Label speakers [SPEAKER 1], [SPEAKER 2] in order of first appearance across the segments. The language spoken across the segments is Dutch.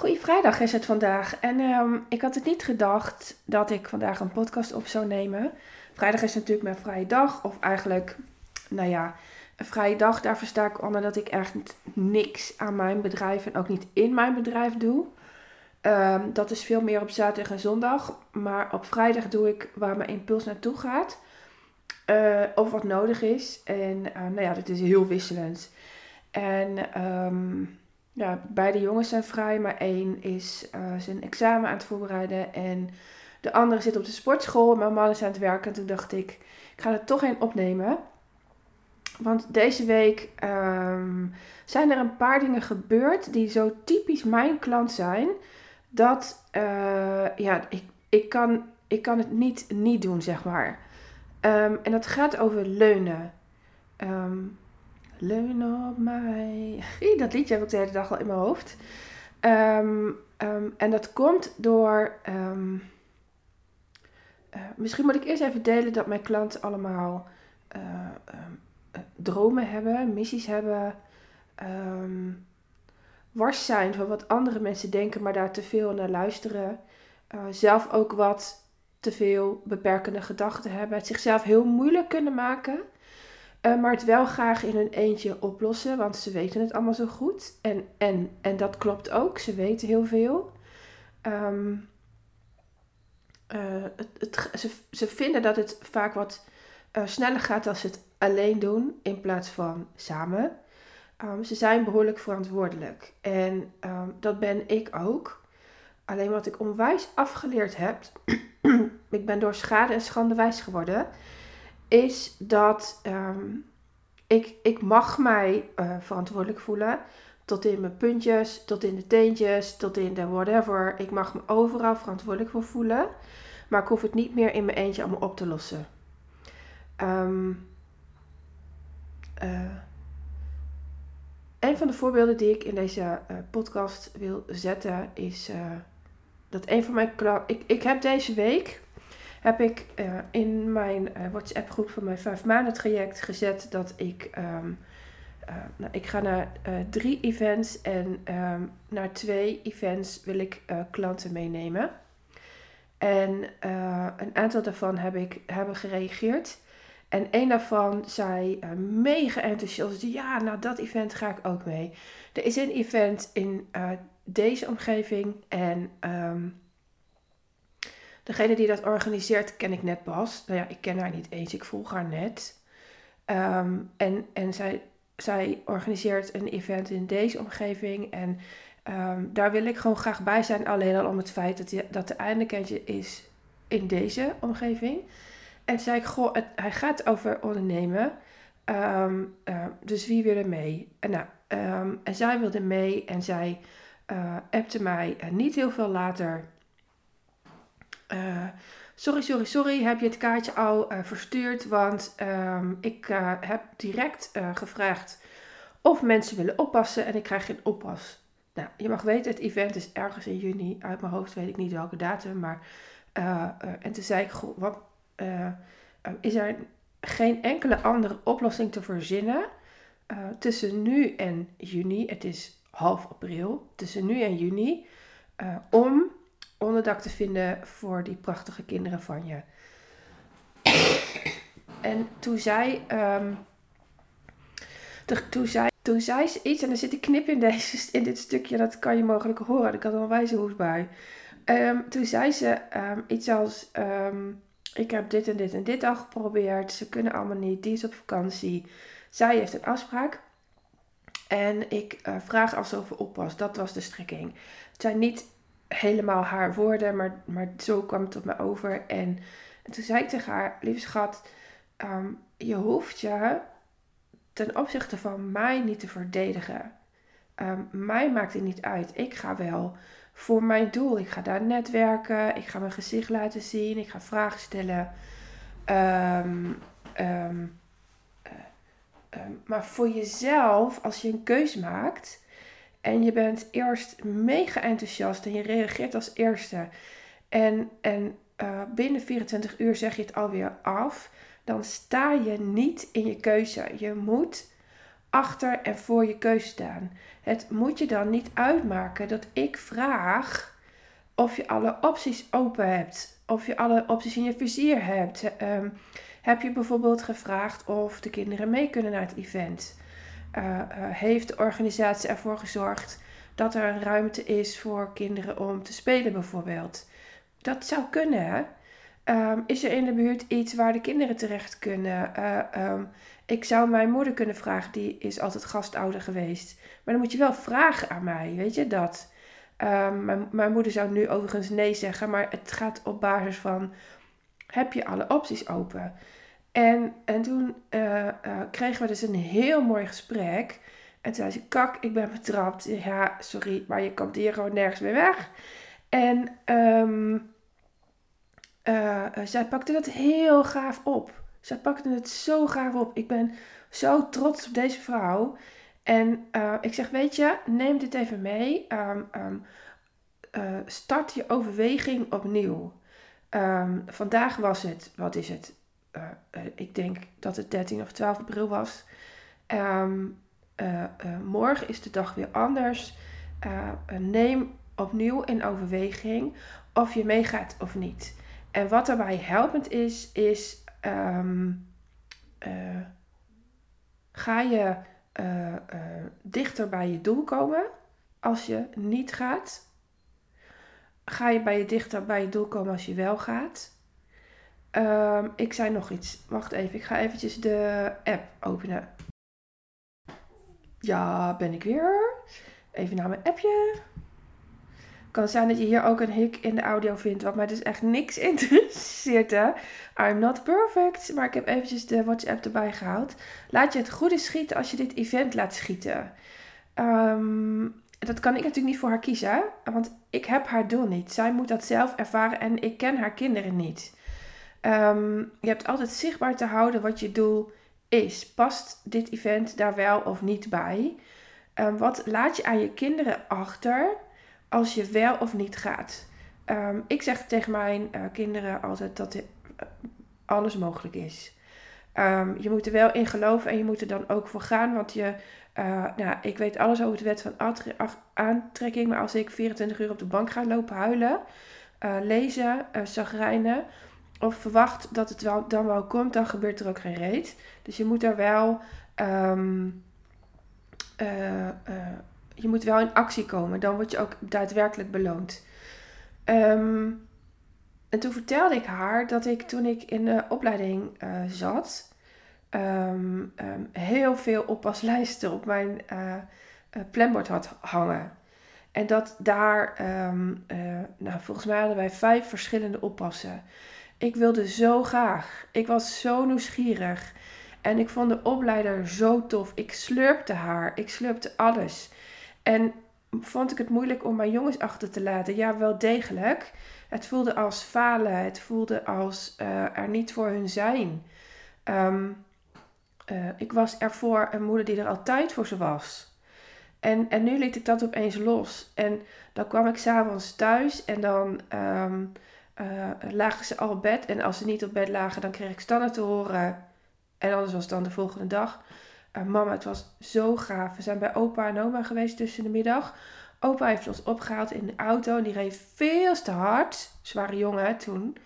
[SPEAKER 1] Goeie vrijdag is het vandaag. En ehm, ik had het niet gedacht dat ik vandaag een podcast op zou nemen. Vrijdag is natuurlijk mijn vrije dag. Of eigenlijk, nou ja, een vrije dag. Daar versta ik onder dat ik echt niks aan mijn bedrijf en ook niet in mijn bedrijf doe. Ehm, dat is veel meer op zaterdag en zondag. Maar op vrijdag doe ik waar mijn impuls naartoe gaat. Uh, of wat nodig is. En uh, nou ja, dat is heel wisselend. En um, ja, beide jongens zijn vrij, maar één is uh, zijn examen aan het voorbereiden en de andere zit op de sportschool. Mijn man is aan het werken en toen dacht ik, ik ga er toch een opnemen. Want deze week um, zijn er een paar dingen gebeurd die zo typisch mijn klant zijn. Dat, uh, ja, ik, ik, kan, ik kan het niet niet doen, zeg maar. Um, en dat gaat over leunen. Um, Leun op mij. Dat liedje heb ik de hele dag al in mijn hoofd. Um, um, en dat komt door. Um, uh, misschien moet ik eerst even delen dat mijn klanten allemaal uh, dromen hebben, missies hebben. wars zijn van wat andere mensen denken, maar daar te veel naar luisteren. Zelf ook wat te veel beperkende gedachten hebben. Het zichzelf heel moeilijk kunnen maken. Uh, maar het wel graag in hun eentje oplossen, want ze weten het allemaal zo goed. En, en, en dat klopt ook, ze weten heel veel. Um, uh, het, ze, ze vinden dat het vaak wat uh, sneller gaat als ze het alleen doen in plaats van samen. Um, ze zijn behoorlijk verantwoordelijk. En um, dat ben ik ook. Alleen wat ik onwijs afgeleerd heb, ik ben door schade en schande wijs geworden is dat um, ik, ik mag mij uh, verantwoordelijk voelen. Tot in mijn puntjes, tot in de teentjes, tot in de whatever. Ik mag me overal verantwoordelijk voor voelen. Maar ik hoef het niet meer in mijn eentje allemaal op te lossen. Um, een van de voorbeelden die ik in deze uh, podcast wil zetten is dat een van mijn klanten. Ik, ik heb deze week heb ik uh, in mijn uh, WhatsApp groep van mijn vijf maanden traject gezet dat ik, um, uh, nou, ik ga naar drie events en um, naar twee events wil ik klanten meenemen. En een aantal daarvan heb ik, hebben gereageerd. En een daarvan zei mega enthousiast, ja, nou dat event ga ik ook mee. Er is een event in deze omgeving en... Um, Degene die dat organiseert ken ik net pas. Nou ja, ik ken haar niet eens, ik volg haar net. Um, en en zij, zij organiseert een event in deze omgeving. En um, daar wil ik gewoon graag bij zijn. Alleen al om het feit dat, dat de eindekentje is in deze omgeving. En zei ik, goh, hij gaat over ondernemen. Um, uh, dus wie wil er mee? En, nou, en zij wilde mee en zij uh, appte mij uh, niet heel veel later uh, sorry, sorry, sorry, heb je het kaartje al uh, verstuurd? Want um, ik uh, heb direct gevraagd of mensen willen oppassen en ik krijg geen oppas. Nou, je mag weten, het event is ergens in juni. Uit mijn hoofd weet ik niet welke datum. Maar, en toen zei ik, goh, wat, is er geen enkele andere oplossing te verzinnen tussen nu en juni? Het is half april. Tussen nu en juni. om onderdak te vinden voor die prachtige kinderen van je. En toen zei, um, toen zei, toen zei ze iets, en er zit een knip in, deze, in dit stukje, dat kan je mogelijk horen. Ik had een wijze bij. Um, toen zei ze um, iets als, ik heb dit en dit en dit al geprobeerd. Ze kunnen allemaal niet, die is op vakantie. Zij heeft een afspraak. En ik uh, vraag als ze over oppas. Dat was de strekking. Het zijn niet helemaal haar woorden, maar, maar zo kwam het op me over. En, en toen zei ik tegen haar, lieve schat, um, je hoeft je ten opzichte van mij niet te verdedigen. Um, mij maakt het niet uit. Ik ga wel voor mijn doel. Ik ga daar netwerken. Ik ga mijn gezicht laten zien. Ik ga vragen stellen. Um, uh, maar voor jezelf, als je een keus maakt, en je bent eerst mega enthousiast en je reageert als eerste. En, en uh, binnen 24 uur zeg je het alweer af. Dan sta je niet in je keuze. Je moet achter en voor je keuze staan. Het moet je dan niet uitmaken dat ik vraag of je alle opties open hebt. Of je alle opties in je vizier hebt. Ehm, heb je bijvoorbeeld gevraagd of de kinderen mee kunnen naar het event? Uh, uh, heeft de organisatie ervoor gezorgd dat er een ruimte is voor kinderen om te spelen bijvoorbeeld? Dat zou kunnen. Um, is er in de buurt iets waar de kinderen terecht kunnen? Uh, um, ik zou mijn moeder kunnen vragen, die is altijd gastouder geweest. Maar dan moet je wel vragen aan mij, weet je dat? Mijn, mijn moeder zou nu overigens nee zeggen, maar het gaat op basis van: heb je alle opties open? En, en toen uh, uh, kregen we dus een heel mooi gesprek. En toen zei ze: Kak, ik ben betrapt. Ja, sorry, maar je komt hier gewoon nergens meer weg. En um, uh, zij pakte dat heel gaaf op. Zij pakte het zo gaaf op. Ik ben zo trots op deze vrouw. En ik zeg, weet je, neem dit even mee. Um, uh, start je overweging opnieuw. Vandaag was het, wat is het? Uh, ik denk dat het 13 of 12 april was. morgen is de dag weer anders. neem opnieuw in overweging of je meegaat of niet. En wat daarbij helpend is, is uh, ga je dichter bij je doel komen als je niet gaat? Ga je bij je dichter bij je doel komen als je wel gaat? Um, ik zei nog iets. Wacht even, ik ga eventjes de app openen. Ja, ben ik weer. Even naar mijn appje kan zijn dat je hier ook een hik in de audio vindt, wat mij dus echt niks interesseert. I'm not perfect, maar ik heb eventjes de WhatsApp erbij gehaald. Laat je het goede schieten als je dit event laat schieten. Um, dat kan ik natuurlijk niet voor haar kiezen, want ik heb haar doel niet. Zij moet dat zelf ervaren en ik ken haar kinderen niet. Um, je hebt altijd zichtbaar te houden wat je doel is. Past dit event daar wel of niet bij? Um, wat laat je aan je kinderen achter? als je wel of niet gaat. Um, ik zeg tegen mijn uh, kinderen altijd dat uh, alles mogelijk is. Je moet er wel in geloven en je moet er dan ook voor gaan. Want je, uh, nou, ik weet alles over de wet van aantrekking. Maar als ik 24 uur op de bank ga lopen huilen, lezen, zagrijnen. Of verwacht dat het wel, dan wel komt, dan gebeurt er ook geen reet. Dus je moet er wel um, je moet wel in actie komen. Dan word je ook daadwerkelijk beloond. Um, en toen vertelde ik haar dat ik toen ik in de opleiding uh, zat, um, heel veel oppaslijsten op mijn planbord had hangen. En dat daar, nou, volgens mij hadden wij vijf verschillende oppassen. Ik wilde zo graag. Ik was zo nieuwsgierig. En ik vond de opleider zo tof. Ik slurpte haar. Ik slurpte alles. En vond ik het moeilijk om mijn jongens achter te laten? Ja, wel degelijk. Het voelde als falen. Het voelde als uh, er niet voor hun zijn. Um, uh, ik was ervoor een moeder die er altijd voor ze was. En, en nu liet ik dat opeens los. En dan kwam ik s'avonds thuis en dan um, uh, lagen ze al op bed. En als ze niet op bed lagen, dan kreeg ik standaard te horen. En anders was het dan de volgende dag. Uh, mama, het was zo gaaf. We zijn bij opa en oma geweest tussen de middag. Opa heeft ons opgehaald in de auto en die reed veel te hard. Ze waren jong hè, toen.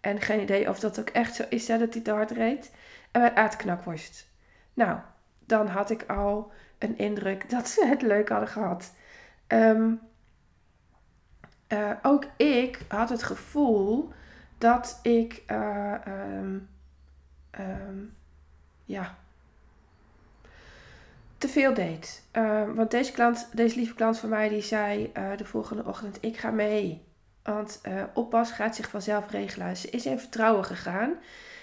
[SPEAKER 1] En geen idee of dat ook echt zo is dat hij te hard reed. En wij aten knakworst. Nou, dan had ik al een indruk dat ze het leuk hadden gehad. Um, uh, ook ik had het gevoel dat ik uh, um, um, ja, te veel deed. Uh, want deze klant, deze lieve klant van mij, die zei de volgende ochtend: Ik ga mee. Want oppas gaat zich vanzelf regelen. Ze is in vertrouwen gegaan.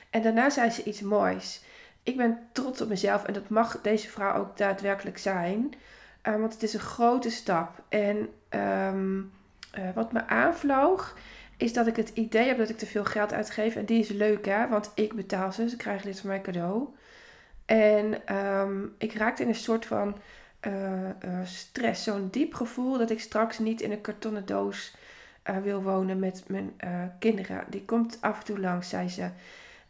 [SPEAKER 1] En daarna zei ze iets moois. Ik ben trots op mezelf en dat mag deze vrouw ook daadwerkelijk zijn. want het is een grote stap. En um, wat me aanvloog, is dat ik het idee heb dat ik te veel geld uitgeef. En die is leuk, hè? Want ik betaal ze. Ze krijgen dit van mijn cadeau. En um, ik raakte in een soort van uh, uh, stress. Zo'n diep gevoel dat ik straks niet in een kartonnen doos wil wonen met mijn kinderen. Die komt af en toe langs, zei ze.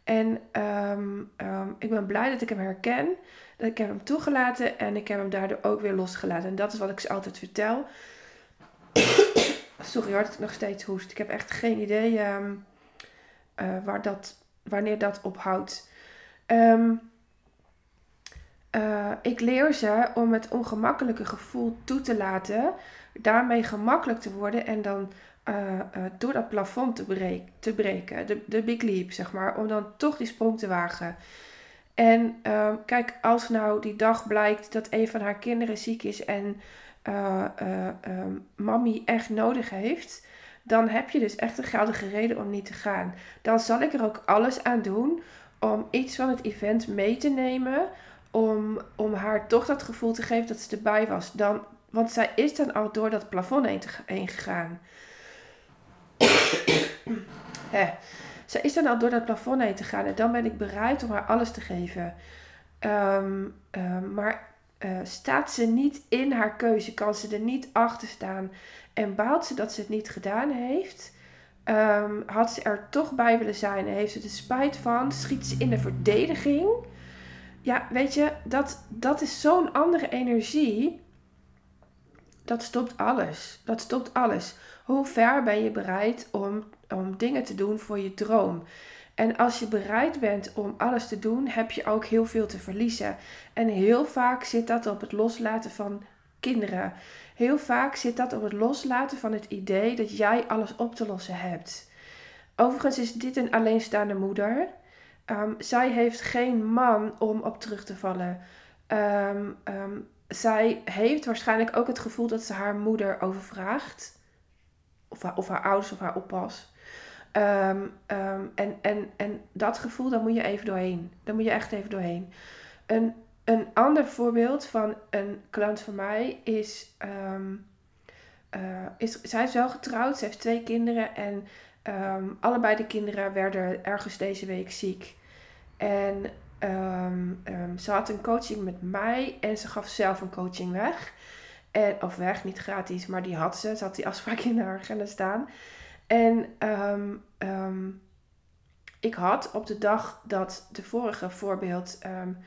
[SPEAKER 1] En ehm, ehm, ik ben blij dat ik hem herken. Dat ik heb hem toegelaten en ik heb hem daardoor ook weer losgelaten. En dat is wat ik ze altijd vertel. Sorry hoor, dat ik nog steeds hoest. Ik heb echt geen idee ehm, eh, waar dat, wanneer dat ophoudt. Um, ik leer ze om het ongemakkelijke gevoel toe te laten. Daarmee gemakkelijk te worden en dan uh, door dat plafond te, te breken. De, de big leap, zeg maar. Om dan toch die sprong te wagen. En uh, kijk, als nou die dag blijkt dat een van haar kinderen ziek is en uh, mami echt nodig heeft, dan heb je dus echt een geldige reden om niet te gaan. Dan zal ik er ook alles aan doen om iets van het event mee te nemen. Om, om haar toch dat gevoel te geven dat ze erbij was. Dan, want zij is dan al door dat plafond heen, te, gegaan. Hè. Zij is dan al door dat plafond heen te gaan. En dan ben ik bereid om haar alles te geven. Um, um, maar uh, staat ze niet in haar keuze? Kan ze er niet achter staan? En baalt ze dat ze het niet gedaan heeft? Um, had ze er toch bij willen zijn en heeft ze er spijt van? Schiet ze in de verdediging? Ja, weet je, dat, dat is zo'n andere energie. Dat stopt alles. Dat stopt alles. Hoe ver ben je bereid om, om dingen te doen voor je droom? En als je bereid bent om alles te doen, heb je ook heel veel te verliezen. En heel vaak zit dat op het loslaten van kinderen. Heel vaak zit dat op het loslaten van het idee dat jij alles op te lossen hebt. Overigens is dit een alleenstaande moeder. Um, zij heeft geen man om op terug te vallen. Um, um, zij heeft waarschijnlijk ook het gevoel dat ze haar moeder overvraagt. Of of haar ouders of haar oppas. Um, um, en, en, en dat gevoel, daar moet je even doorheen. Daar moet je echt even doorheen. Een, een ander voorbeeld van een klant van mij is, um, uh, is... Zij is wel getrouwd, ze heeft twee kinderen. En allebei de kinderen werden ergens deze week ziek. En ze had een coaching met mij en ze gaf zelf een coaching weg. En, of weg, niet gratis, maar die had ze. Ze had die afspraak in haar agenda staan. En um, um, ik had op de dag dat de vorige voorbeeld um,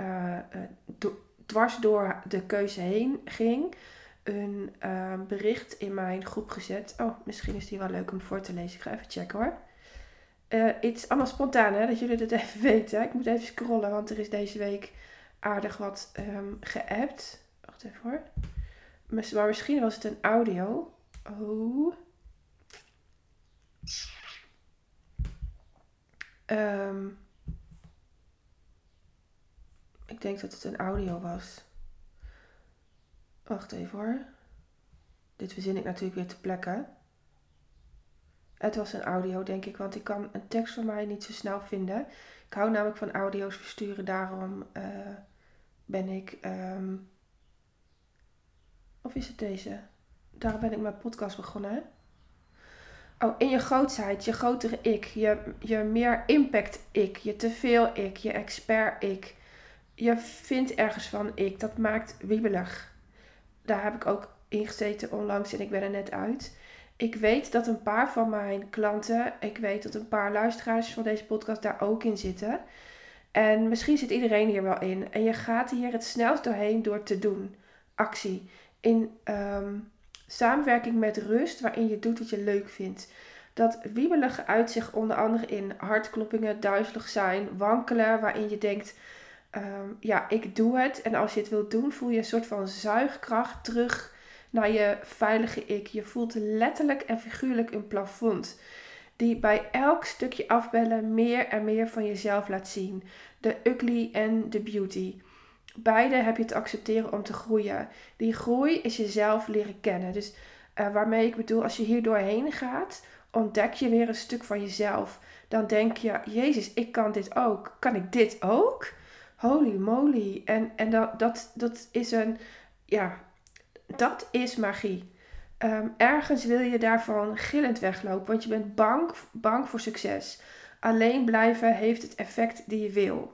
[SPEAKER 1] uh, do dwars door de keuze heen ging, een bericht in mijn groep gezet. Oh, misschien is die wel leuk om voor te lezen. Ik ga even checken hoor. Uh, het is allemaal spontaan hè, dat jullie het even weten. Ik moet even scrollen, want er is deze week aardig wat um, geappt. Wacht even hoor. Maar misschien was het een audio. Oh. Um, ik denk dat het een audio was. Wacht even hoor. Dit verzin ik natuurlijk weer te plekken. Het was een audio, denk ik, want ik kan een tekst van mij niet zo snel vinden. Ik hou namelijk van audio's versturen, daarom uh, ben ik. Um... Of is het deze? Daarom ben ik mijn podcast begonnen. Oh, in je grootheid, je grotere ik, je, je meer impact ik, je teveel ik, je expert ik. Je vindt ergens van ik, dat maakt wiebelig. Daar heb ik ook in gezeten onlangs en ik ben er net uit. Ik weet dat een paar van mijn klanten, ik weet dat een paar luisteraars van deze podcast daar ook in zitten. En misschien zit iedereen hier wel in. En je gaat hier het snelst doorheen door te doen. Actie. In um, Samenwerking met rust, waarin je doet wat je leuk vindt. Dat wiebelige uitzicht onder andere in hartkloppingen, duizelig zijn, wankelen, waarin je denkt, um, ja, ik doe het. En als je het wilt doen, voel je een soort van zuigkracht terug naar je veilige ik. Je voelt letterlijk en figuurlijk een plafond. Die bij elk stukje afbellen meer en meer van jezelf laat zien. De ugly en de beauty. Beide heb je te accepteren om te groeien. Die groei is jezelf leren kennen. Dus uh, waarmee ik bedoel, als je hier doorheen gaat, ontdek je weer een stuk van jezelf. Dan denk je, Jezus, ik kan dit ook. Kan ik dit ook? Holy moly. En, en dat, dat, dat is een, ja, dat is magie. Um, ergens wil je daarvan gillend weglopen, want je bent bang, bang voor succes. Alleen blijven heeft het effect die je wil.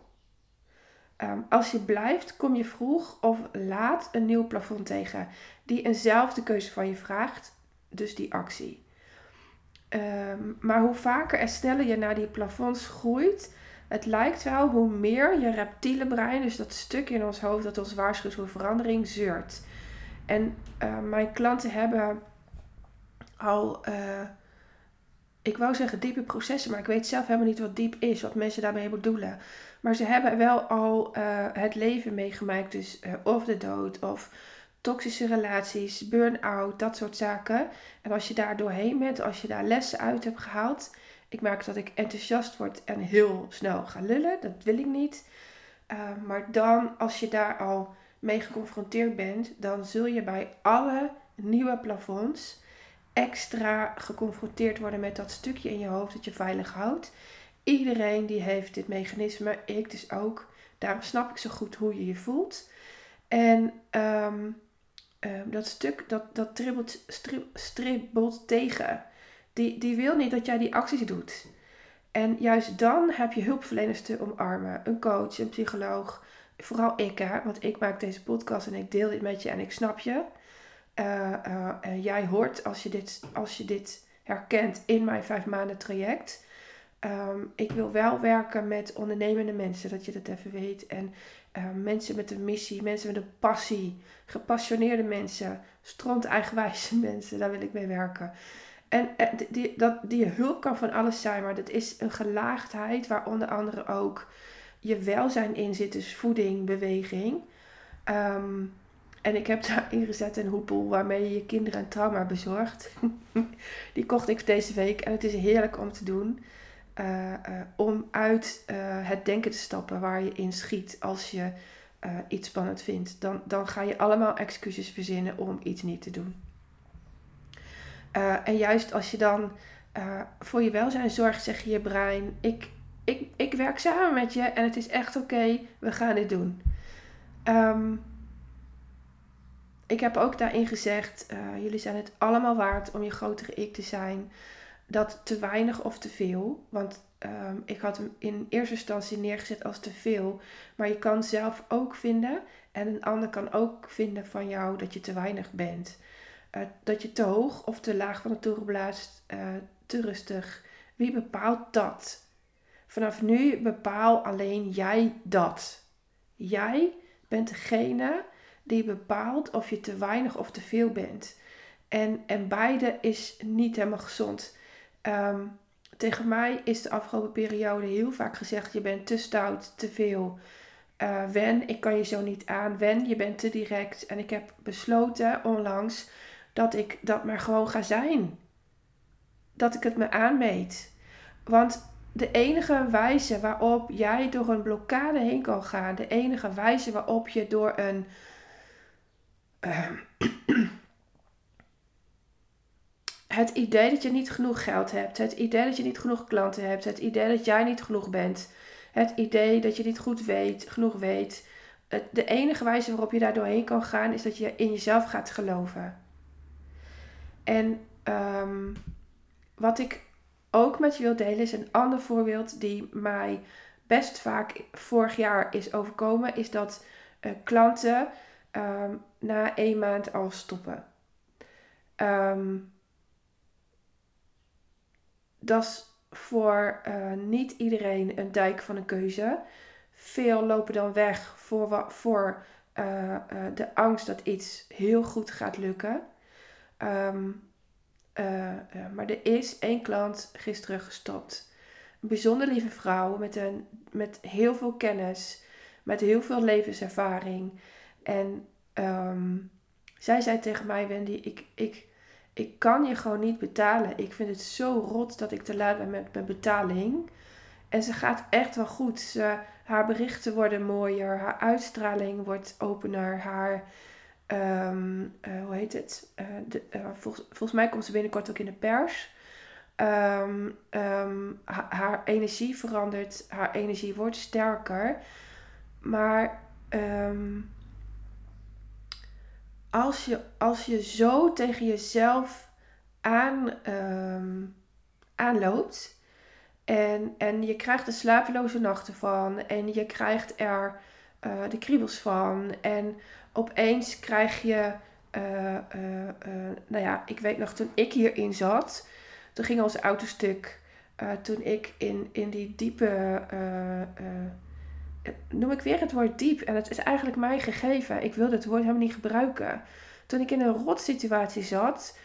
[SPEAKER 1] Um, als je blijft, kom je vroeg of laat een nieuw plafond tegen die eenzelfde keuze van je vraagt, dus die actie. Um, maar hoe vaker en sneller je naar die plafonds groeit, Het lijkt wel hoe meer je reptiele brein, dus dat stuk in ons hoofd dat ons waarschuwt voor verandering, zeurt. En uh, mijn klanten hebben al, uh, ik wou zeggen diepe processen, maar ik weet zelf helemaal niet wat diep is, wat mensen daarmee bedoelen. Maar ze hebben wel al uh, het leven meegemaakt, dus of de dood of toxische relaties, burn-out, dat soort zaken. En als je daar doorheen bent, als je daar lessen uit hebt gehaald, ik merk dat ik enthousiast word en heel snel ga lullen. Dat wil ik niet. Uh, maar dan, als je daar al mee geconfronteerd bent, dan zul je bij alle nieuwe plafonds extra geconfronteerd worden met dat stukje in je hoofd dat je veilig houdt. Iedereen die heeft dit mechanisme, ik dus ook. Daarom snap ik zo goed hoe je je voelt. En um, um, dat stuk, dat, dat tribbelt, stribbelt tegen die, die wil niet dat jij die acties doet. En juist dan heb je hulpverleners te omarmen. Een coach, een psycholoog. Vooral ik, hè, want ik maak deze podcast en ik deel dit met je en ik snap je. Uh, en jij hoort als je, dit, als je dit herkent in mijn vijf maanden traject. Um, ik wil wel werken met ondernemende mensen, dat je dat even weet. En uh, mensen met een missie, mensen met een passie, gepassioneerde mensen, stront eigenwijze mensen, daar wil ik mee werken. En die, dat, die hulp kan van alles zijn, maar dat is een gelaagdheid waar onder andere ook je welzijn in zit, dus voeding, beweging. Ehm, en ik heb daar ingezet een hoepel waarmee je je kinderen een trauma bezorgt. die kocht ik deze week en het is heerlijk om te doen. Uh, uh, om uit uh, het denken te stappen waar je in schiet als je iets spannend vindt. Dan, dan ga je allemaal excuses verzinnen om iets niet te doen. En juist als je dan voor je welzijn zorgt, zeg je je brein: ik, ik, ik werk samen met je en het is echt oké, we gaan dit doen. Um, ik heb ook daarin gezegd: jullie zijn het allemaal waard om je grotere ik te zijn. Dat te weinig of te veel. Want um, ik had hem in eerste instantie neergezet als te veel. Maar je kan zelf ook vinden. En een ander kan ook vinden van jou dat je te weinig bent. Uh, dat je te hoog of te laag van de toren blaast, uh, te rustig. Wie bepaalt dat? Vanaf nu bepaal alleen jij dat. Jij bent degene die bepaalt of je te weinig of te veel bent. En, en beide is niet helemaal gezond. Um, tegen mij is de afgelopen periode heel vaak gezegd: je bent te stout, te veel. Uh, wen, ik kan je zo niet aan. Wen, je bent te direct. En ik heb besloten onlangs dat ik dat maar gewoon ga zijn. Dat ik het me aanmeet. Want de enige wijze waarop jij door een blokkade heen kan gaan, de enige wijze waarop je door een. Uh, het idee dat je niet genoeg geld hebt, het idee dat je niet genoeg klanten hebt, het idee dat jij niet genoeg bent, het idee dat je niet goed weet, genoeg weet. De enige wijze waarop je daar doorheen kan gaan is dat je in jezelf gaat geloven. En um, wat ik ook met je wil delen is een ander voorbeeld die mij best vaak vorig jaar is overkomen, is dat uh, klanten um, na één maand al stoppen. Um, dat is voor uh, niet iedereen een dijk van een keuze. Veel lopen dan weg voor, voor uh, uh, de angst dat iets heel goed gaat lukken. Uh, maar er is één klant gisteren gestopt. Een bijzonder lieve vrouw met, een, met heel veel kennis, met heel veel levenservaring. En um, zij zei tegen mij, Wendy, ik, ik, ik kan je gewoon niet betalen. Ik vind het zo rot dat ik te laat ben met mijn betaling. En ze gaat echt wel goed. Ze, haar berichten worden mooier, haar uitstraling wordt opener, haar Um, uh, hoe heet het? Uh, de, uh, volgens, volgens mij komt ze binnenkort ook in de pers. Um, ha haar energie verandert, haar energie wordt sterker. Maar als, je, als je zo tegen jezelf aan, aanloopt en, en je krijgt er slapeloze nachten van en je krijgt er de kriebels van en opeens krijg je, uh, uh, nou ja, ik weet nog toen ik hierin zat, toen ging onze auto stuk. toen ik in, in die diepe. Noem ik weer het woord diep. En het is eigenlijk mij gegeven. Ik wilde het woord helemaal niet gebruiken. Toen ik in een rotsituatie zat,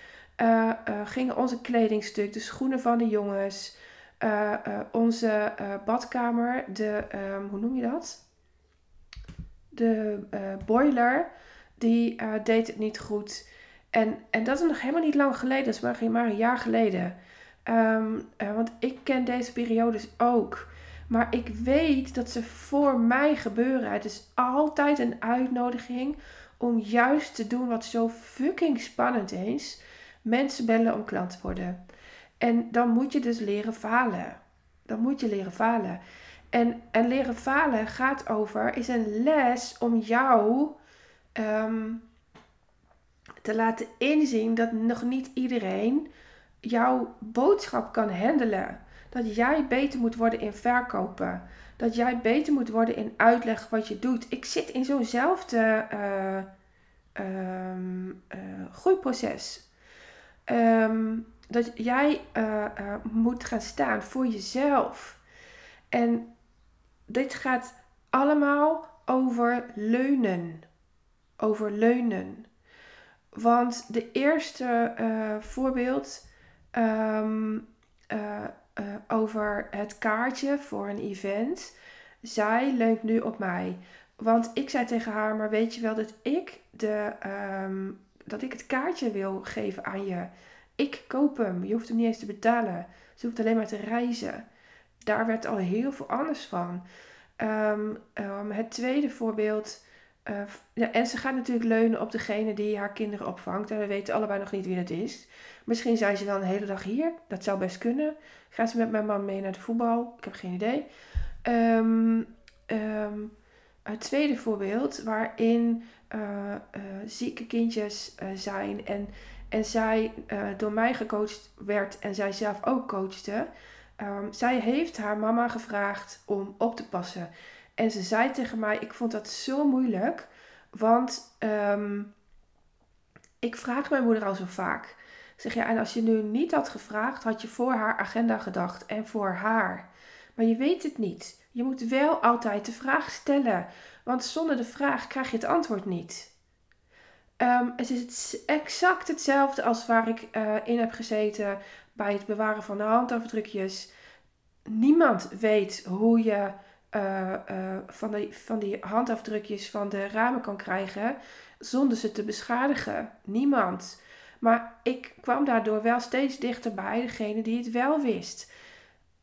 [SPEAKER 1] gingen onze kledingstuk, de schoenen van de jongens, onze badkamer, de. Um, hoe noem je dat? De boiler die deed het niet goed. En, en dat is nog helemaal niet lang geleden, dat is maar, een jaar geleden. Uh, want ik ken deze periodes ook. Maar ik weet dat ze voor mij gebeuren. Het is altijd een uitnodiging om juist te doen wat zo fucking spannend is. Mensen bellen om klant te worden. En dan moet je dus leren falen. Dan moet je leren falen. En, en leren falen gaat over, is een les om jou Ehm, te laten inzien dat nog niet iedereen jouw boodschap kan handelen. Dat jij beter moet worden in verkopen. Dat jij beter moet worden in uitleggen wat je doet. Ik zit in zo'nzelfde uh, uh, groeiproces. Ehm, dat jij eh, moet gaan staan voor jezelf. En dit gaat allemaal over leunen over leunen. Want de eerste voorbeeld um, uh, over het kaartje voor een event. Zij leunt nu op mij. Want ik zei tegen haar, maar weet je wel dat ik, de, um, dat ik het kaartje wil geven aan je. Ik koop hem. Je hoeft hem niet eens te betalen. Ze hoeft alleen maar te reizen. Daar werd al heel veel anders van. Um, het tweede voorbeeld ja, en ze gaat natuurlijk leunen op degene die haar kinderen opvangt. En we weten allebei nog niet wie dat is. Misschien zijn ze wel een hele dag hier. Dat zou best kunnen. Gaat ze met mijn man mee naar de voetbal? Ik heb geen idee. Um, het tweede voorbeeld waarin uh, uh, zieke kindjes zijn en, en zij door mij gecoacht werd en zij zelf ook coachte. Um, zij heeft haar mama gevraagd om op te passen. En ze zei tegen mij: Ik vond dat zo moeilijk. Want ehm, ik vraag mijn moeder al zo vaak. Zeg ja, en als je nu niet had gevraagd, had je voor haar agenda gedacht en voor haar. Maar je weet het niet. Je moet wel altijd de vraag stellen. Want zonder de vraag krijg je het antwoord niet. Um, het is exact hetzelfde als waar ik uh, in heb gezeten bij het bewaren van de handafdrukjes. Niemand weet hoe je uh, van, die, van die handafdrukjes van de ramen kan krijgen zonder ze te beschadigen. Niemand. Maar ik kwam daardoor wel steeds dichter bij degene die het wel wist.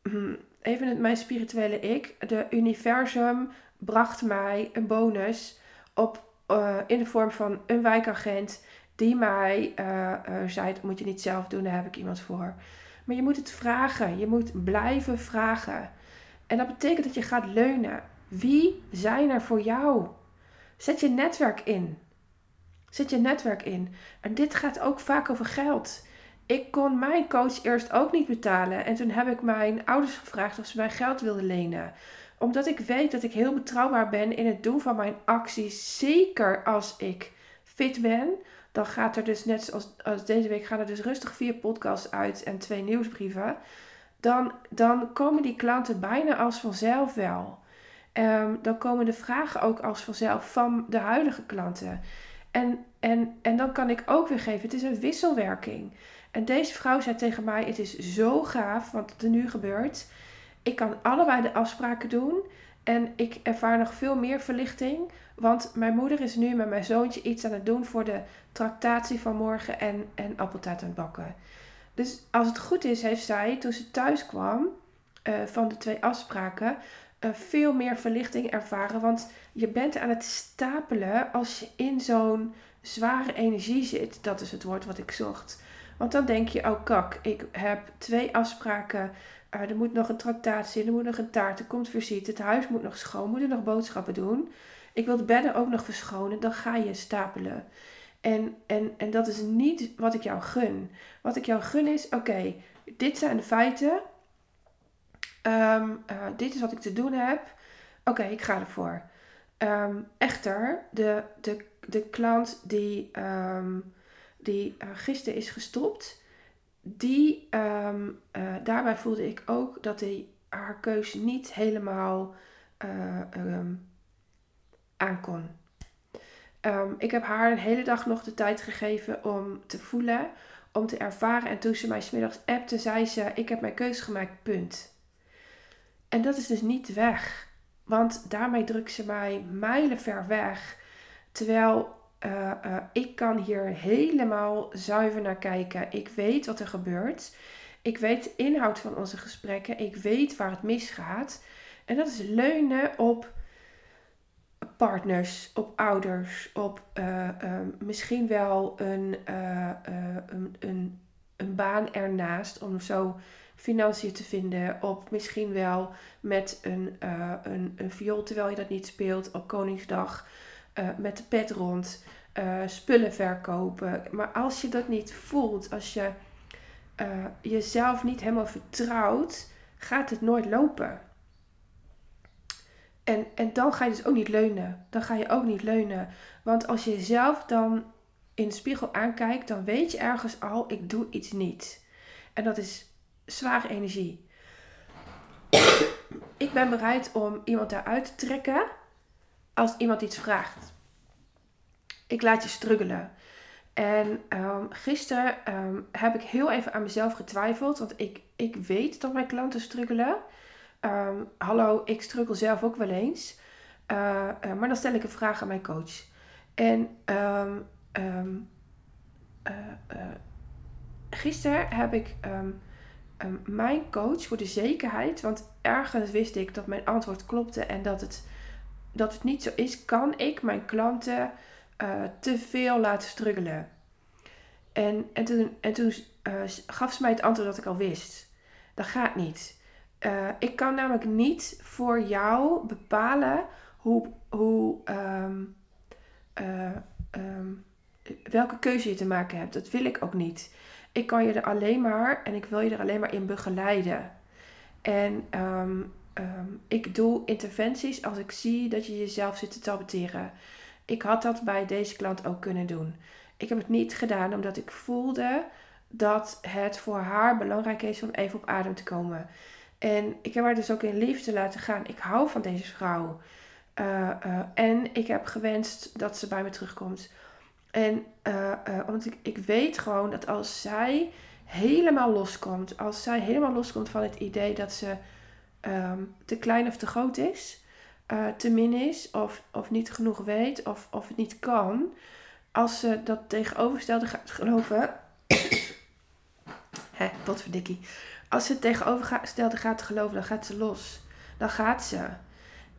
[SPEAKER 1] Hm, even het, mijn spirituele ik. De universum bracht mij een bonus op, uh, in de vorm van een wijkagent die mij uh, zei: dat moet je niet zelf doen, daar heb ik iemand voor. Maar je moet het vragen. Je moet blijven vragen. En dat betekent dat je gaat leunen. Wie zijn er voor jou? Zet je netwerk in. Zet je netwerk in. En dit gaat ook vaak over geld. Ik kon mijn coach eerst ook niet betalen. En toen heb ik mijn ouders gevraagd of ze mij geld wilden lenen. Omdat ik weet dat ik heel betrouwbaar ben in het doen van mijn acties. Zeker als ik fit ben. Dan gaat er dus net zoals als deze week gaan er dus rustig vier podcasts uit en twee nieuwsbrieven dan, dan komen die klanten bijna als vanzelf wel. Um, dan komen de vragen ook als vanzelf van de huidige klanten. En, en, en dan kan ik ook weer geven, het is een wisselwerking. En deze vrouw zei tegen mij, het is zo gaaf wat er nu gebeurt. Ik kan allebei de afspraken doen. En ik ervaar nog veel meer verlichting. Want mijn moeder is nu met mijn zoontje iets aan het doen voor de tractatie van morgen en, en appeltaart aan het bakken. Dus als het goed is, heeft zij toen ze thuis kwam uh, van de twee afspraken uh, veel meer verlichting ervaren. Want je bent aan het stapelen als je in zo'n zware energie zit. Dat is het woord wat ik zocht. Want dan denk je, oh kak, ik heb twee afspraken. Uh, er moet nog een tractatie, er moet nog een taart, er komt visite, het huis moet nog schoon, moet er nog boodschappen doen. Ik wil de bedden ook nog verschonen, dan ga je stapelen. En, en, en dat is niet wat ik jou gun. Wat ik jou gun is, oké, dit zijn de feiten. Ehm, eh, dit is wat ik te doen heb. Oké, ik ga ervoor. Um, echter, de, de, de klant die, um, die uh, gisteren is gestopt, die, ehm, eh, daarbij voelde ik ook dat hij haar keuze niet helemaal aankon. Ehm, ik heb haar een hele dag nog de tijd gegeven om te voelen, om te ervaren. En toen ze mij smiddags appte, zei ze: Ik heb mijn keuze gemaakt, punt. En dat is dus niet weg. Want daarmee drukt ze mij mijlen ver weg. Terwijl uh, uh, ik kan hier helemaal zuiver naar kijken. Ik weet wat er gebeurt. Ik weet de inhoud van onze gesprekken. Ik weet waar het misgaat. En dat is leunen op partners, op ouders, op uh, misschien wel een, een, een, een baan ernaast om zo financiën te vinden. Op misschien wel met een, een, een viool terwijl je dat niet speelt op Koningsdag. met de pet rond. spullen verkopen. Maar als je dat niet voelt, als je jezelf niet helemaal vertrouwt, gaat het nooit lopen. En, en dan ga je dus ook niet leunen. Dan ga je ook niet leunen. Want als je jezelf dan in de spiegel aankijkt, dan weet je ergens al, ik doe iets niet. En dat is zware energie. ik ben bereid om iemand daaruit te trekken als iemand iets vraagt. Ik laat je struggelen. En um, gisteren um, heb ik heel even aan mezelf getwijfeld. Want ik, ik weet dat mijn klanten struggelen. Um, hallo, ik struggle zelf ook wel eens. Uh, uh, maar dan stel ik een vraag aan mijn coach. En uh, gisteren heb ik mijn coach voor de zekerheid, want ergens wist ik dat mijn antwoord klopte en dat het, dat het niet zo is, kan ik mijn klanten te veel laten struggelen. En, en toen, en toen gaf ze mij het antwoord dat ik al wist. Dat gaat niet. Uh, ik kan namelijk niet voor jou bepalen hoe, hoe, uh, um, welke keuze je te maken hebt. Dat wil ik ook niet. Ik kan je er alleen maar en ik wil je er alleen maar in begeleiden. En um, ik doe interventies als ik zie dat je jezelf zit te saboteren. Ik had dat bij deze klant ook kunnen doen. Ik heb het niet gedaan omdat ik voelde dat het voor haar belangrijk is om even op adem te komen. En ik heb haar dus ook in liefde laten gaan. Ik hou van deze vrouw. Uh, uh, en ik heb gewenst dat ze bij me terugkomt. En uh, want ik, ik weet gewoon dat als zij helemaal loskomt, als zij helemaal loskomt van het idee dat ze um, te klein of te groot is, te min is, of, of niet genoeg weet, of, of het niet kan, als ze dat tegenovergestelde gaat geloven. Hé, wat verdikkie. Als ze het tegenovergestelde gaat geloven, dan gaat ze los. Dan gaat ze.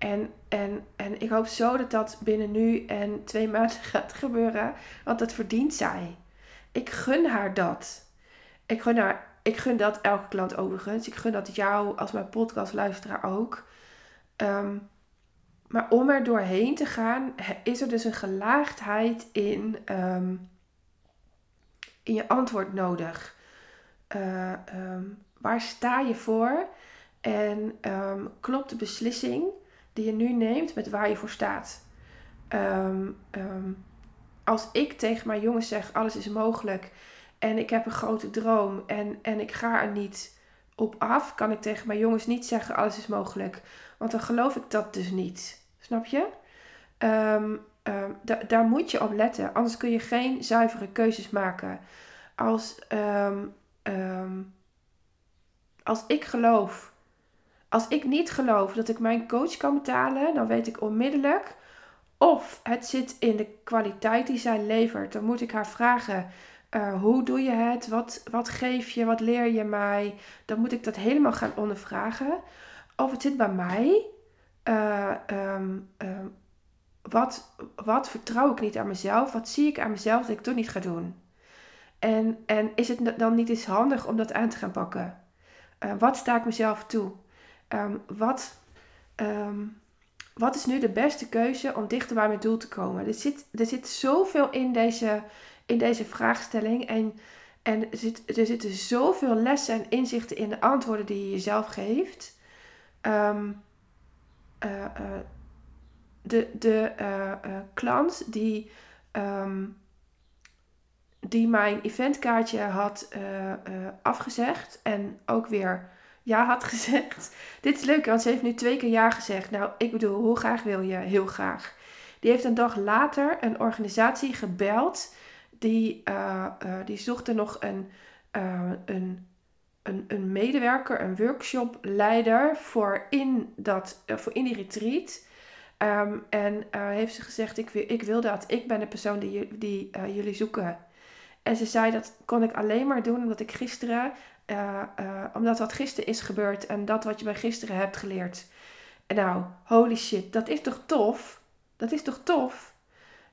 [SPEAKER 1] En, en, en ik hoop zo dat dat binnen nu en twee maanden gaat gebeuren. Want dat verdient zij. Ik gun haar dat. Ik gun, haar, ik gun dat elke klant overigens. Ik gun dat jou als mijn podcastluisteraar ook. Um, maar om er doorheen te gaan, is er dus een gelaagdheid in, um, in je antwoord nodig. Uh, um, Waar sta je voor? En klopt de beslissing die je nu neemt met waar je voor staat? Um, um, als ik tegen mijn jongens zeg: alles is mogelijk en ik heb een grote droom en, en ik ga er niet op af, kan ik tegen mijn jongens niet zeggen: alles is mogelijk. Want dan geloof ik dat dus niet. Snap je? daar moet je op letten, anders kun je geen zuivere keuzes maken. Als als ik geloof, als ik niet geloof dat ik mijn coach kan betalen, dan weet ik onmiddellijk of het zit in de kwaliteit die zij levert. Dan moet ik haar vragen: uh, hoe doe je het? Wat, wat geef je? Wat leer je mij? Dan moet ik dat helemaal gaan ondervragen. Of het zit bij mij. Uh, um, um, wat, wat vertrouw ik niet aan mezelf? Wat zie ik aan mezelf dat ik toch niet ga doen? En, en is het dan niet eens handig om dat aan te gaan pakken? Uh, wat sta ik mezelf toe? Um, wat, um, wat is nu de beste keuze om dichter bij mijn doel te komen? Er zit, er zit zoveel in deze, in deze vraagstelling. En, en er, zit, er zitten zoveel lessen en inzichten in de antwoorden die je jezelf geeft. Um, uh, uh, de de uh, klant die, die mijn eventkaartje had afgezegd en ook weer ja had gezegd. Dit is leuk, want ze heeft nu twee keer ja gezegd. Nou, ik bedoel, hoe graag wil je? Heel graag. Die heeft een dag later een organisatie gebeld. Die, uh, uh, die nog een, een, een, een medewerker, een workshopleider voor in, dat, voor in die retreat. Um, en heeft ze gezegd, ik wil, ik wil dat. Ik ben de persoon die, die jullie zoeken. En ze zei dat kon ik alleen maar doen omdat ik gisteren, uh, uh, omdat wat gisteren is gebeurd en dat wat je bij gisteren hebt geleerd. En nou, holy shit, dat is toch tof? Dat is toch tof?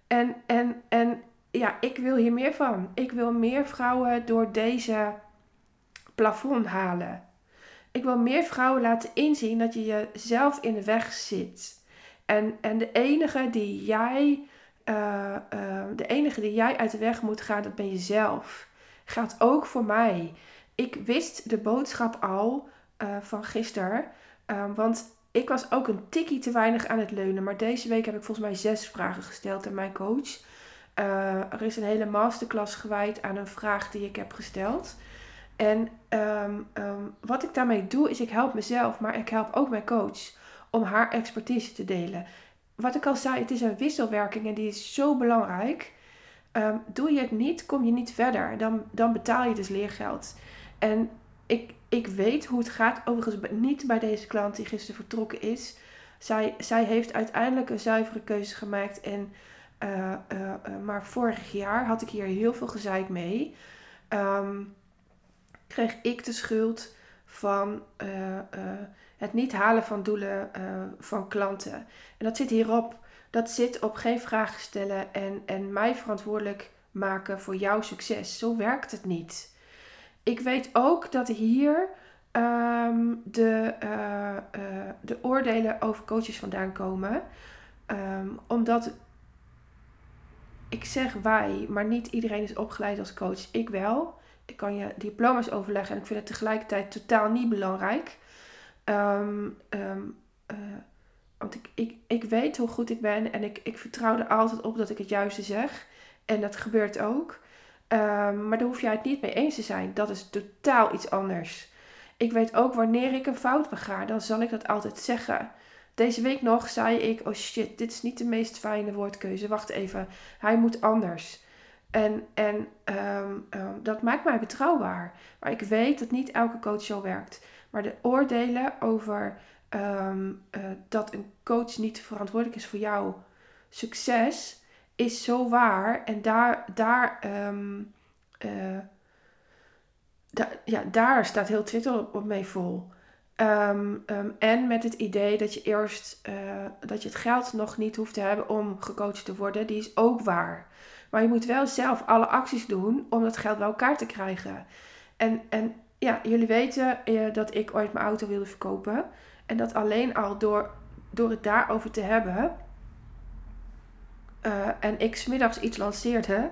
[SPEAKER 1] En, en, en ja, ik wil hier meer van. Ik wil meer vrouwen door deze plafond halen. Ik wil meer vrouwen laten inzien dat je jezelf in de weg zit. En, en de enige die jij uh, de enige die jij uit de weg moet gaan, dat ben jezelf. Gaat ook voor mij. Ik wist de boodschap al uh, van gisteren. want ik was ook een tikkie te weinig aan het leunen. Maar deze week heb ik volgens mij zes vragen gesteld aan mijn coach. er is een hele masterclass gewijd aan een vraag die ik heb gesteld. En um, um, wat ik daarmee doe, is ik help mezelf, maar ik help ook mijn coach om haar expertise te delen wat ik al zei, het is een wisselwerking en die is zo belangrijk. Doe je het niet, kom je niet verder. Dan, dan betaal je dus leergeld. En ik, ik weet hoe het gaat. Overigens niet bij deze klant die gisteren vertrokken is. Zij, zij heeft uiteindelijk een zuivere keuze gemaakt. En, uh, uh, uh, maar vorig jaar had ik hier heel veel gezeik mee. Um, kreeg ik de schuld van het niet halen van doelen van klanten. En dat zit hierop. Dat zit op geen vragen stellen en, en mij verantwoordelijk maken voor jouw succes. Zo werkt het niet. Ik weet ook dat hier um, de, uh, uh, de oordelen over coaches vandaan komen. Um, omdat ik zeg wij, maar niet iedereen is opgeleid als coach. Ik wel. Ik kan je diploma's overleggen en ik vind het tegelijkertijd totaal niet belangrijk. Um, uh, want ik, ik, ik weet hoe goed ik ben en ik, ik vertrouw er altijd op dat ik het juiste zeg. En dat gebeurt ook. Um, maar daar hoef jij het niet mee eens te zijn. Dat is totaal iets anders. Ik weet ook wanneer ik een fout bega, dan zal ik dat altijd zeggen. Deze week nog zei ik: Oh shit, dit is niet de meest fijne woordkeuze. Wacht even, hij moet anders. En, en um, um, dat maakt mij betrouwbaar. Maar ik weet dat niet elke coach zo werkt. Maar de oordelen over uh, dat een coach niet verantwoordelijk is voor jouw succes, is zo waar. En daar, daar, uh, da ja, daar staat heel Twitter op, op mee vol. Um, en met het idee dat je eerst uh, dat je het geld nog niet hoeft te hebben om gecoacht te worden, die is ook waar. Maar je moet wel zelf alle acties doen om dat geld bij elkaar te krijgen. En, en ja, jullie weten eh, dat ik ooit mijn auto wilde verkopen. En dat alleen al door, door het daarover te hebben. Uh, en ik smiddags iets lanceerde.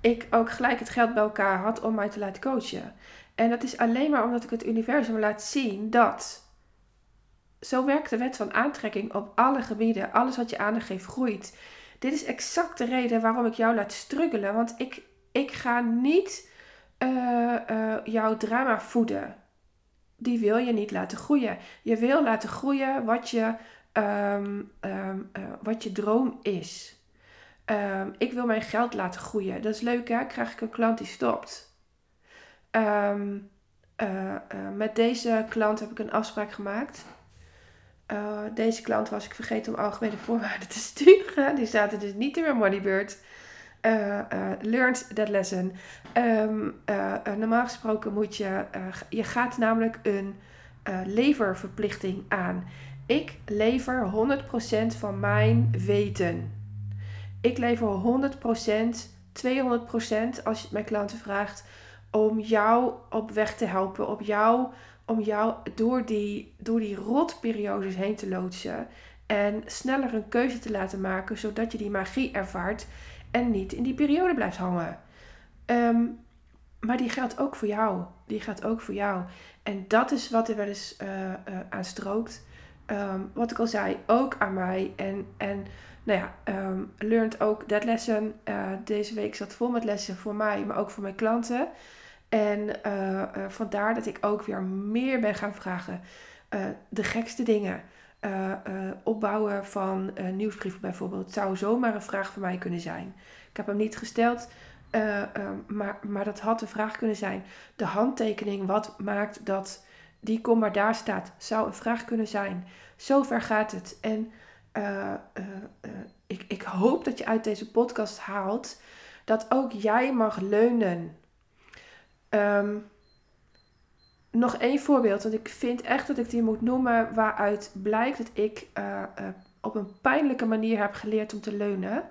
[SPEAKER 1] Ik ook gelijk het geld bij elkaar had om mij te laten coachen. En dat is alleen maar omdat ik het universum laat zien dat. Zo werkt de wet van aantrekking op alle gebieden. Alles wat je aandacht geeft groeit. Dit is exact de reden waarom ik jou laat struggelen. Want ik, ik ga niet uh, jouw drama voeden. Die wil je niet laten groeien. Je wil laten groeien wat je, um, uh, wat je droom is. Um, ik wil mijn geld laten groeien. Dat is leuk hè? Krijg ik een klant die stopt. met deze klant heb ik een afspraak gemaakt. deze klant was ik vergeten om algemene voorwaarden te sturen. Die zaten dus niet in mijn moneybird uh, learned that lesson. Uh, normaal gesproken moet je, je gaat namelijk een leververplichting aan. Ik lever 100% van mijn weten. Ik lever 100%, 200% als je mijn klanten vraagt, om jou op weg te helpen, op jou, om jou door die, door die rotperiodes heen te loodsen. En sneller een keuze te laten maken, zodat je die magie ervaart en niet in die periode blijft hangen. Um, maar die geldt ook voor jou. Die gaat ook voor jou. En dat is wat er wel eens uh, aan strookt. ehm, wat ik al zei, ook aan mij. En, en nou ja, um, learned ook that lesson. Uh, deze week zat vol met lessen voor mij, maar ook voor mijn klanten. En uh, vandaar dat ik ook weer meer ben gaan vragen. de gekste dingen. opbouwen van nieuwsbrieven bijvoorbeeld. zou zomaar een vraag voor mij kunnen zijn. Ik heb hem niet gesteld. maar, maar dat had een vraag kunnen zijn. De handtekening, wat maakt dat die komma daar staat, zou een vraag kunnen zijn. Zover gaat het. En uh, ik, ik hoop dat je uit deze podcast haalt dat ook jij mag leunen. Um, nog één voorbeeld, want ik vind echt dat ik die moet noemen, waaruit blijkt dat ik op een pijnlijke manier heb geleerd om te leunen.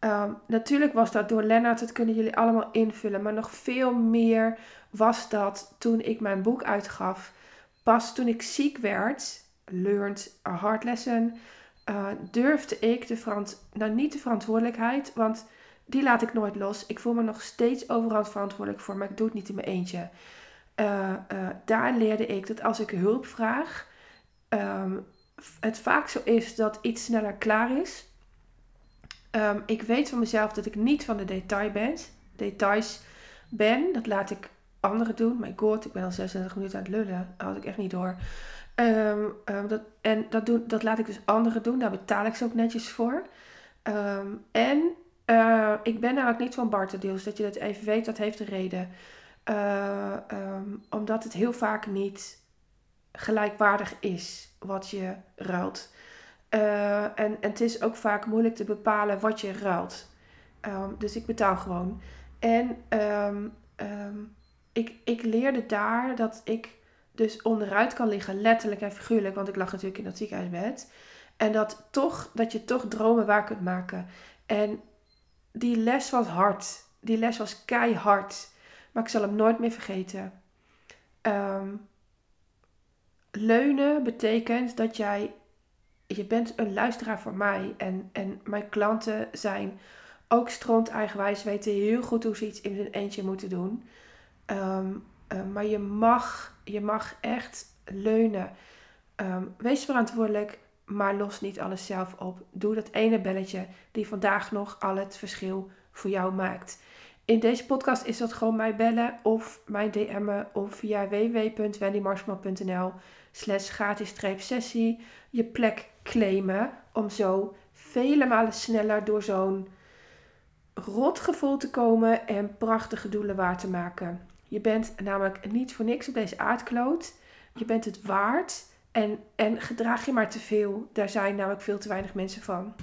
[SPEAKER 1] Um, natuurlijk was dat door Lennart, dat kunnen jullie allemaal invullen, maar nog veel meer was dat toen ik mijn boek uitgaf. Pas toen ik ziek werd, learned a hard lesson, uh, durfde ik de verant nou niet de verantwoordelijkheid, want die laat ik nooit los. Ik voel me nog steeds overal verantwoordelijk voor, maar ik doe het niet in mijn eentje. Uh, uh, daar leerde ik dat als ik hulp vraag, um, het vaak zo is dat iets sneller klaar is. Um, ik weet van mezelf dat ik niet van de detail details ben. Dat laat ik anderen doen. My god, ik ben al 36 minuten aan het lullen. Dat had ik echt niet door. Um, um, dat, en dat, doen, dat laat ik dus anderen doen. Daar betaal ik ze ook netjes voor. Um, en uh, ik ben namelijk niet van barterdeals. Dat je dat even weet, dat heeft een reden. Uh, omdat het heel vaak niet gelijkwaardig is wat je ruilt. Uh, en, en het is ook vaak moeilijk te bepalen wat je ruilt. dus ik betaal gewoon. En ik, ik leerde daar dat ik dus onderuit kan liggen, letterlijk en figuurlijk, want ik lag natuurlijk in dat ziekenhuisbed. En dat, toch, dat je toch dromen waar kunt maken. En die les was hard. Die les was keihard. Maar ik zal hem nooit meer vergeten. Um, leunen betekent dat jij. Je bent een luisteraar voor mij. En, en mijn klanten zijn ook stront eigenwijs. Weten heel goed hoe ze iets in hun eentje moeten doen. Um, uh, maar je mag je mag echt leunen. Um, wees verantwoordelijk, maar los niet alles zelf op. Doe dat ene belletje die vandaag nog al het verschil voor jou maakt. In deze podcast is dat gewoon mij bellen of mij DM'en of via www.wendymarsman.nl slash gratis sessie je plek claimen om zo vele malen sneller door zo'n rot gevoel te komen en prachtige doelen waar te maken. Je bent namelijk niet voor niks op deze aardkloot. Je bent het waard. En, en gedraag je maar te veel. Daar zijn namelijk veel te weinig mensen van.